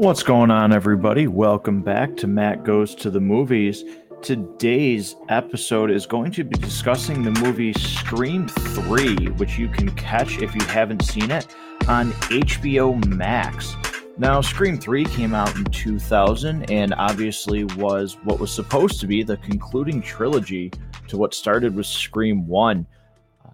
What's going on, everybody? Welcome back to Matt Goes to the Movies. Today's episode is going to be discussing the movie Scream 3, which you can catch if you haven't seen it on HBO Max. Now, Scream 3 came out in 2000 and obviously was what was supposed to be the concluding trilogy to what started with Scream 1.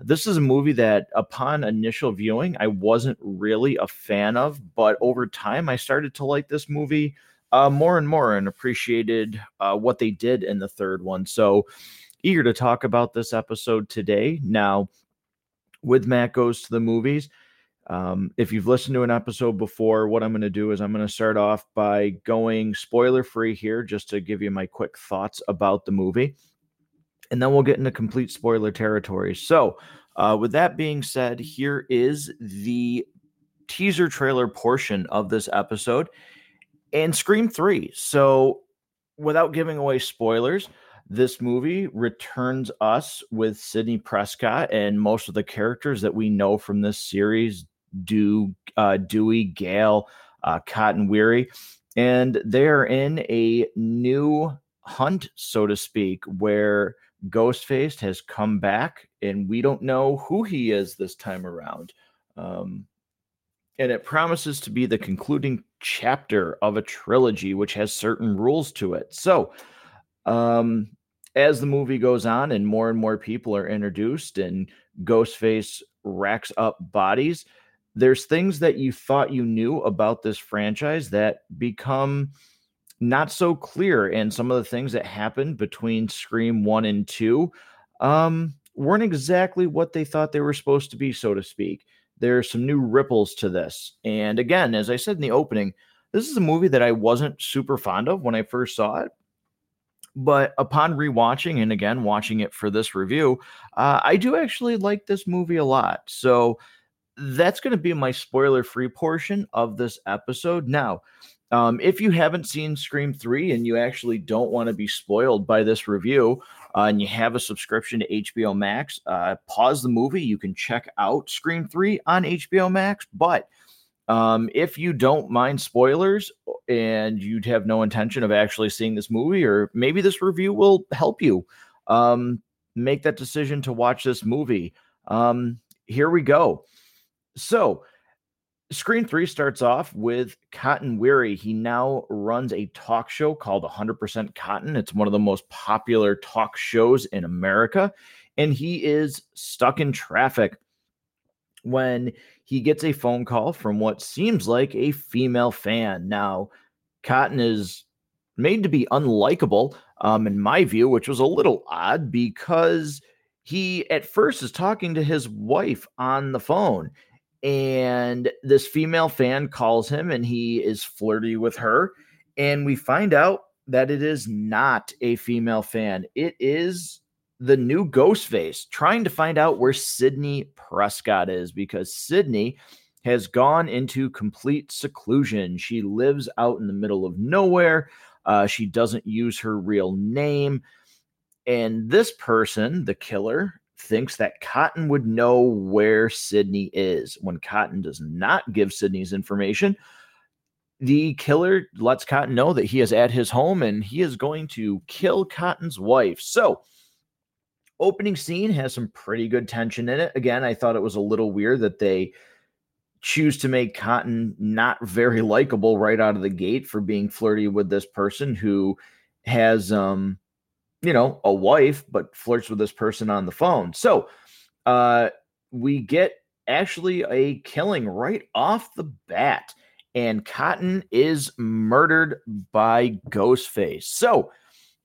This is a movie that, upon initial viewing, I wasn't really a fan of, but over time, I started to like this movie uh, more and more and appreciated uh, what they did in the third one. So, eager to talk about this episode today. Now, with Matt Goes to the Movies, um, if you've listened to an episode before, what I'm going to do is I'm going to start off by going spoiler free here just to give you my quick thoughts about the movie and then we'll get into complete spoiler territory. So, uh, with that being said, here is the teaser trailer portion of this episode and Scream 3. So, without giving away spoilers, this movie returns us with Sidney Prescott and most of the characters that we know from this series do uh, Dewey, Gale, uh, Cotton Weary, and they're in a new hunt, so to speak, where Ghostface has come back, and we don't know who he is this time around. Um, and it promises to be the concluding chapter of a trilogy, which has certain rules to it. So, um, as the movie goes on and more and more people are introduced and Ghostface racks up bodies, there's things that you thought you knew about this franchise that become not so clear. And some of the things that happened between Scream 1 and 2 um, weren't exactly what they thought they were supposed to be, so to speak. There's some new ripples to this. And again, as I said in the opening, this is a movie that I wasn't super fond of when I first saw it. But upon rewatching and again watching it for this review, uh, I do actually like this movie a lot. So that's going to be my spoiler free portion of this episode. Now, um, if you haven't seen Scream 3 and you actually don't want to be spoiled by this review, uh, and you have a subscription to HBO Max, uh, pause the movie. You can check out Scream 3 on HBO Max. But um, if you don't mind spoilers and you'd have no intention of actually seeing this movie, or maybe this review will help you um, make that decision to watch this movie, um, here we go. So, Scream 3 starts off with Cotton Weary. He now runs a talk show called 100% Cotton. It's one of the most popular talk shows in America. And he is stuck in traffic when he gets a phone call from what seems like a female fan. Now, Cotton is made to be unlikable, um, in my view, which was a little odd because he at first is talking to his wife on the phone and this female fan calls him and he is flirty with her. And we find out that it is not a female fan. It is the new ghostface trying to find out where sidney prescott is because sidney has gone into complete seclusion. She lives out in the middle of nowhere. Uh, she doesn't use her real name. And this person the killer thinks that Cotton would know where Sidney is. When Cotton does not give Sidney's information, the killer lets Cotton know that he is at his home and he is going to kill Cotton's wife. So, opening scene has some pretty good tension in it. Again, I thought it was a little weird that they choose to make Cotton not very likable right out of the gate for being flirty with this person who has um you know, a wife, but flirts with this person on the phone. So uh, we get actually a killing right off the bat, and Cotton is murdered by Ghostface. So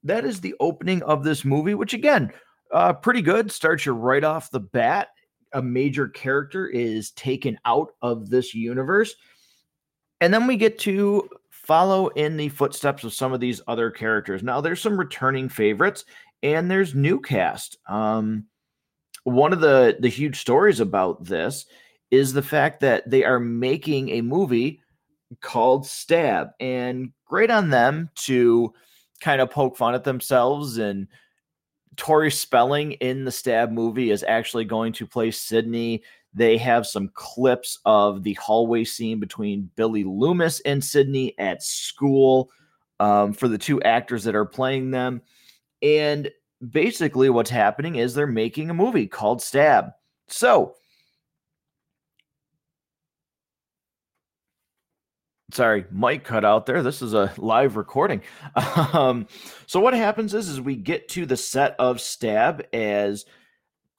that is the opening of this movie, which again, uh, pretty good. Starts you right off the bat. A major character is taken out of this universe. And then we get to follow in the footsteps of some of these other characters. Now, there's some returning favorites, and there's new cast. Um, one of the the huge stories about this is the fact that they are making a movie called Stab, and great on them to kind of poke fun at themselves and Tori Spelling in the Stab movie is actually going to play Sidney. They have some clips of the hallway scene between Billy Loomis and Sidney at school um, for the two actors that are playing them. And basically, what's happening is they're making a movie called Stab. So, sorry, Mike cut out there. This is a live recording. Um, so what happens is, is we get to the set of Stab as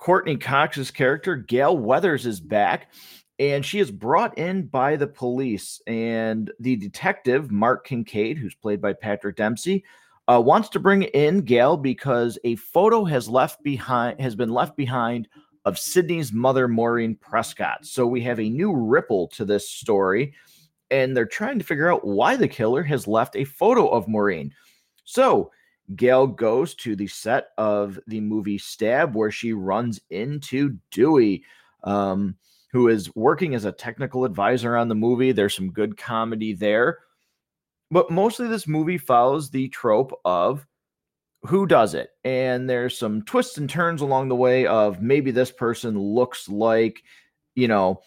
Courteney Cox's character Gale Weathers is back, and she is brought in by the police. And the detective Mark Kincaid, who's played by Patrick Dempsey, uh, wants to bring in Gale because a photo has left behind has been left behind of Sidney's mother, Maureen Prescott. So we have a new ripple to this story and they're trying to figure out why the killer has left a photo of Maureen. So Gale goes to the set of the movie Stab, where she runs into Dewey, um, who is working as a technical advisor on the movie. There's some good comedy there. But mostly, this movie follows the trope of who does it. And there's some twists and turns along the way of maybe this person looks like, you know,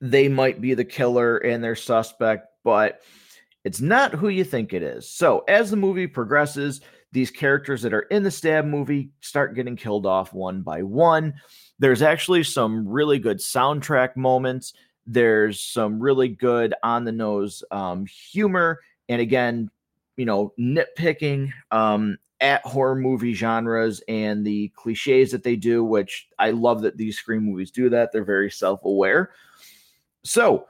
they might be the killer and their suspect, but it's not who you think it is. So, as the movie progresses, these characters that are in the stab movie start getting killed off one by one. There's actually some really good soundtrack moments. There's some really good on the nose um, humor. And again, you know, nitpicking um, at horror movie genres and the cliches that they do, which I love that these Scream movies do that. They're very self aware. So,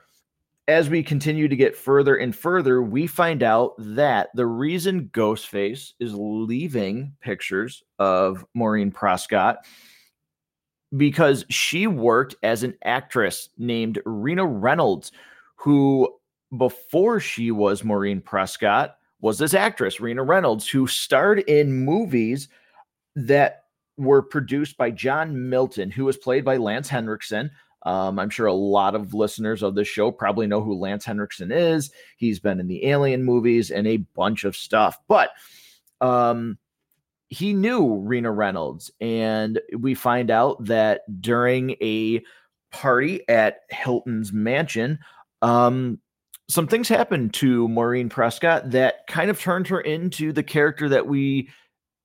as we continue to get further and further, we find out that the reason Ghostface is leaving pictures of Maureen Prescott because she worked as an actress named Rena Reynolds, who before she was Maureen Prescott was this actress, Rena Reynolds, who starred in movies that were produced by John Milton, who was played by Lance Henriksen, um, I'm sure a lot of listeners of this show probably know who Lance Henriksen is. He's been in the Alien movies and a bunch of stuff, but um, he knew Rena Reynolds, and we find out that during a party at Milton's mansion, um, some things happened to Maureen Prescott that kind of turned her into the character that we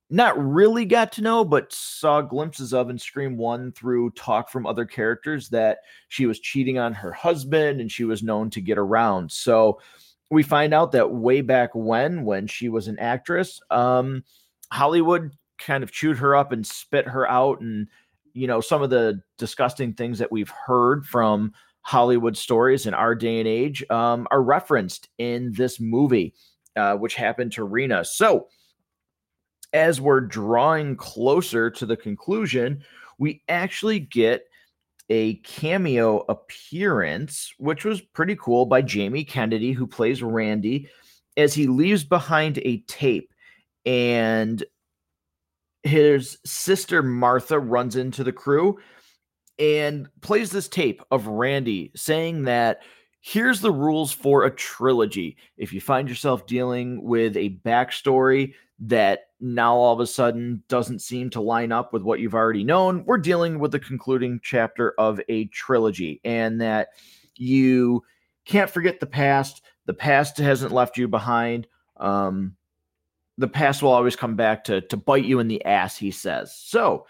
not really got to know, but saw glimpses of in Scream 1 through talk from other characters that she was cheating on her husband and she was known to get around. So we find out that way back when, when she was an actress, um, Hollywood kind of chewed her up and spit her out. And, you know, some of the disgusting things that we've heard from Hollywood stories in our day and age um, are referenced in this movie, uh, which happened to Rena. So, as we're drawing closer to the conclusion, we actually get a cameo appearance, which was pretty cool by Jamie Kennedy, who plays Randy, as he leaves behind a tape. And his sister Martha runs into the crew and plays this tape of Randy saying that here's the rules for a trilogy. If you find yourself dealing with a backstory that now all of a sudden doesn't seem to line up with what you've already known. We're dealing with the concluding chapter of a trilogy, and that you can't forget the past. The past hasn't left you behind. Um, the past will always come back to to bite you in the ass, he says. So,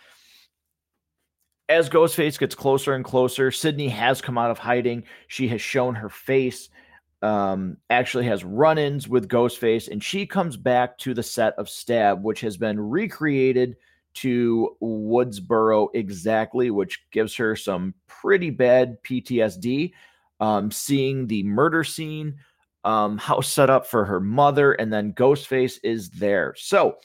as Ghostface gets closer and closer, Sidney has come out of hiding. She has shown her face um, actually has run ins with Ghostface, and she comes back to the set of Stab, which has been recreated to Woodsboro exactly, which gives her some pretty bad PTSD. Um, seeing the murder scene, um, house set up for her mother, and then Ghostface is there. So,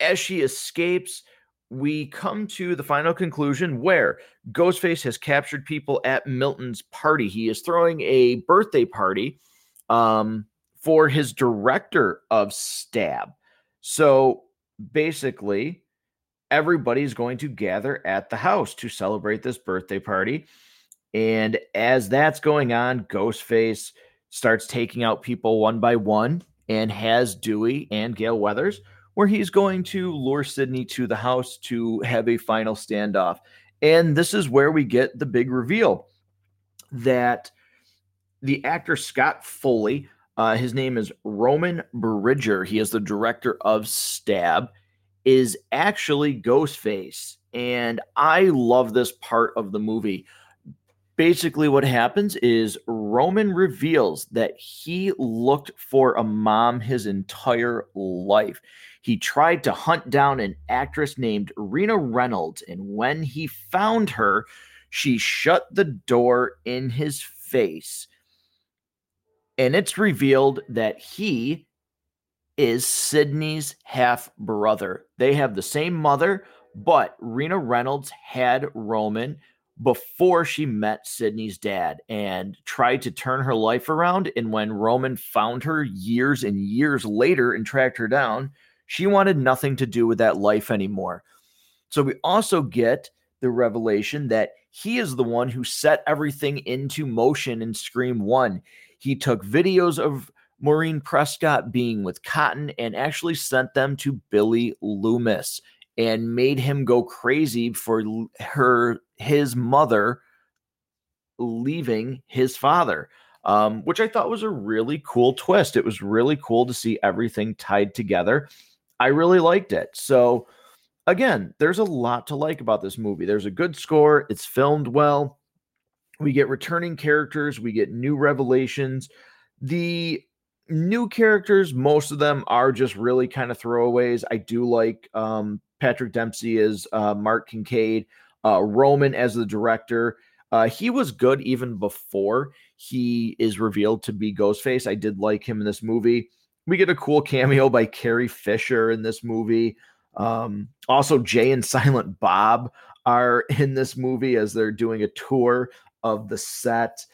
as she escapes, we come to the final conclusion where Ghostface has captured people at Milton's party. He is throwing a birthday party um, for his director of Stab. So basically, everybody's going to gather at the house to celebrate this birthday party. And as that's going on, Ghostface starts taking out people one by one and has Dewey and Gale Weathers where he's going to lure Sidney to the house to have a final standoff. And this is where we get the big reveal that the actor Scott Foley, uh, his name is Roman Bridger, he is the director of Stab, is actually Ghostface. And I love this part of the movie. Basically, what happens is Roman reveals that he looked for a mom his entire life. He tried to hunt down an actress named Rena Reynolds, and when he found her, she shut the door in his face. And it's revealed that he is Sidney's half brother. They have the same mother, but Rena Reynolds had Roman before she met Sidney's dad and tried to turn her life around. And when Roman found her years and years later and tracked her down, she wanted nothing to do with that life anymore. So we also get the revelation that he is the one who set everything into motion in Scream 1. He took videos of Maureen Prescott being with Cotton and actually sent them to Billy Loomis and made him go crazy for her his mother leaving his father um, which i thought was a really cool twist. It was really cool to see everything tied together. I really liked it. So again there's a lot to like about this movie. There's a good score. It's filmed well. We get returning characters. We get new revelations. The new characters most of them are just really kind of throwaways i do like um, Patrick Dempsey as uh, Mark Kincaid, uh, Roman as the director. Uh, he was good even before he is revealed to be Ghostface. I did like him in this movie. We get a cool cameo by Carrie Fisher in this movie. Um, also, Jay and Silent Bob are in this movie as they're doing a tour of the set.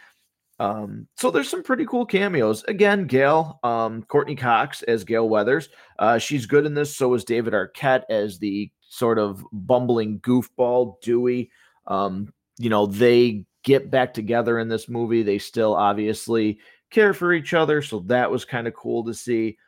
Um, so there's some pretty cool cameos. Again, Gale, um, Courteney Cox as Gale Weathers. Uh, she's good in this. So is David Arquette as the sort of bumbling goofball Dewey. Um, you know, they get back together in this movie. They still obviously care for each other. So that was kind of cool to see.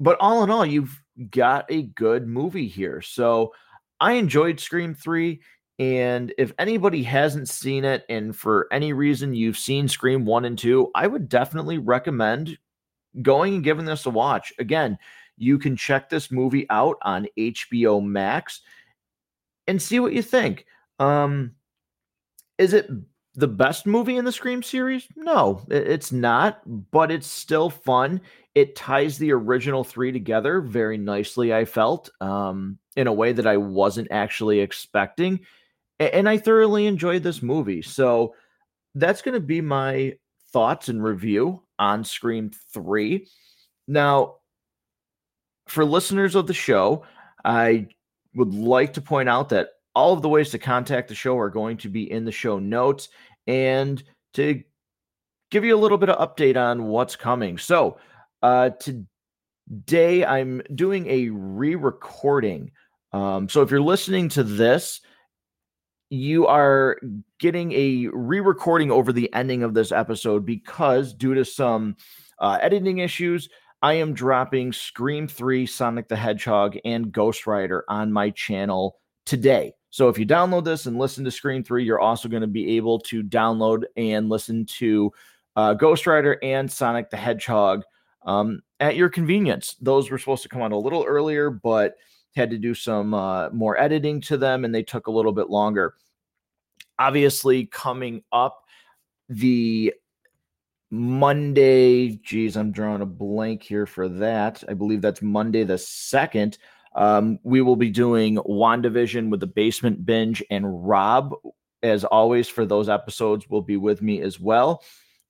But all in all, you've got a good movie here. So I enjoyed Scream 3. And if anybody hasn't seen it, and for any reason you've seen Scream 1 and 2, I would definitely recommend going and giving this a watch. Again, you can check this movie out on HBO Max and see what you think. Um, is it the best movie in the Scream series? No, it's not, but it's still fun. It ties the original three together very nicely, I felt, um, in a way that I wasn't actually expecting and I thoroughly enjoyed this movie. So that's going to be my thoughts and review on Scream 3. Now, for listeners of the show, I would like to point out that all of the ways to contact the show are going to be in the show notes and to give you a little bit of update on what's coming. So, uh, today I'm doing a re recording. Um, so, if you're listening to this, you are getting a re-recording over the ending of this episode because due to some uh, editing issues i am dropping scream 3 sonic the hedgehog and ghost rider on my channel today. So if you download this and listen to scream 3 you're also going to be able to download and listen to uh, ghost rider and sonic the hedgehog um, at your convenience. Those were supposed to come out a little earlier but had to do some uh, more editing to them and they took a little bit longer. Obviously, coming up the Monday, geez, I'm drawing a blank here for that. I believe that's Monday the 2nd. Um, we will be doing WandaVision with the basement binge, and Rob, as always, for those episodes, will be with me as well.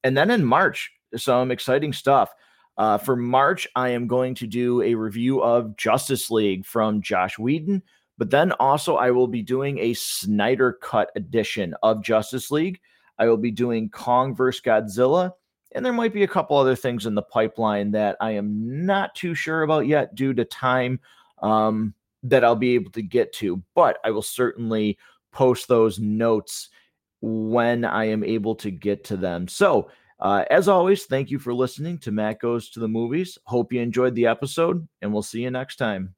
And then in March, some exciting stuff. Uh, for March, I am going to do a review of Justice League from Josh Whedon, but then also I will be doing a Snyder Cut edition of Justice League. I will be doing Kong vs. Godzilla, and there might be a couple other things in the pipeline that I am not too sure about yet due to time um, that I'll be able to get to, but I will certainly post those notes when I am able to get to them. So, uh, as always, thank you for listening to Matt Goes to the Movies. Hope you enjoyed the episode, and we'll see you next time.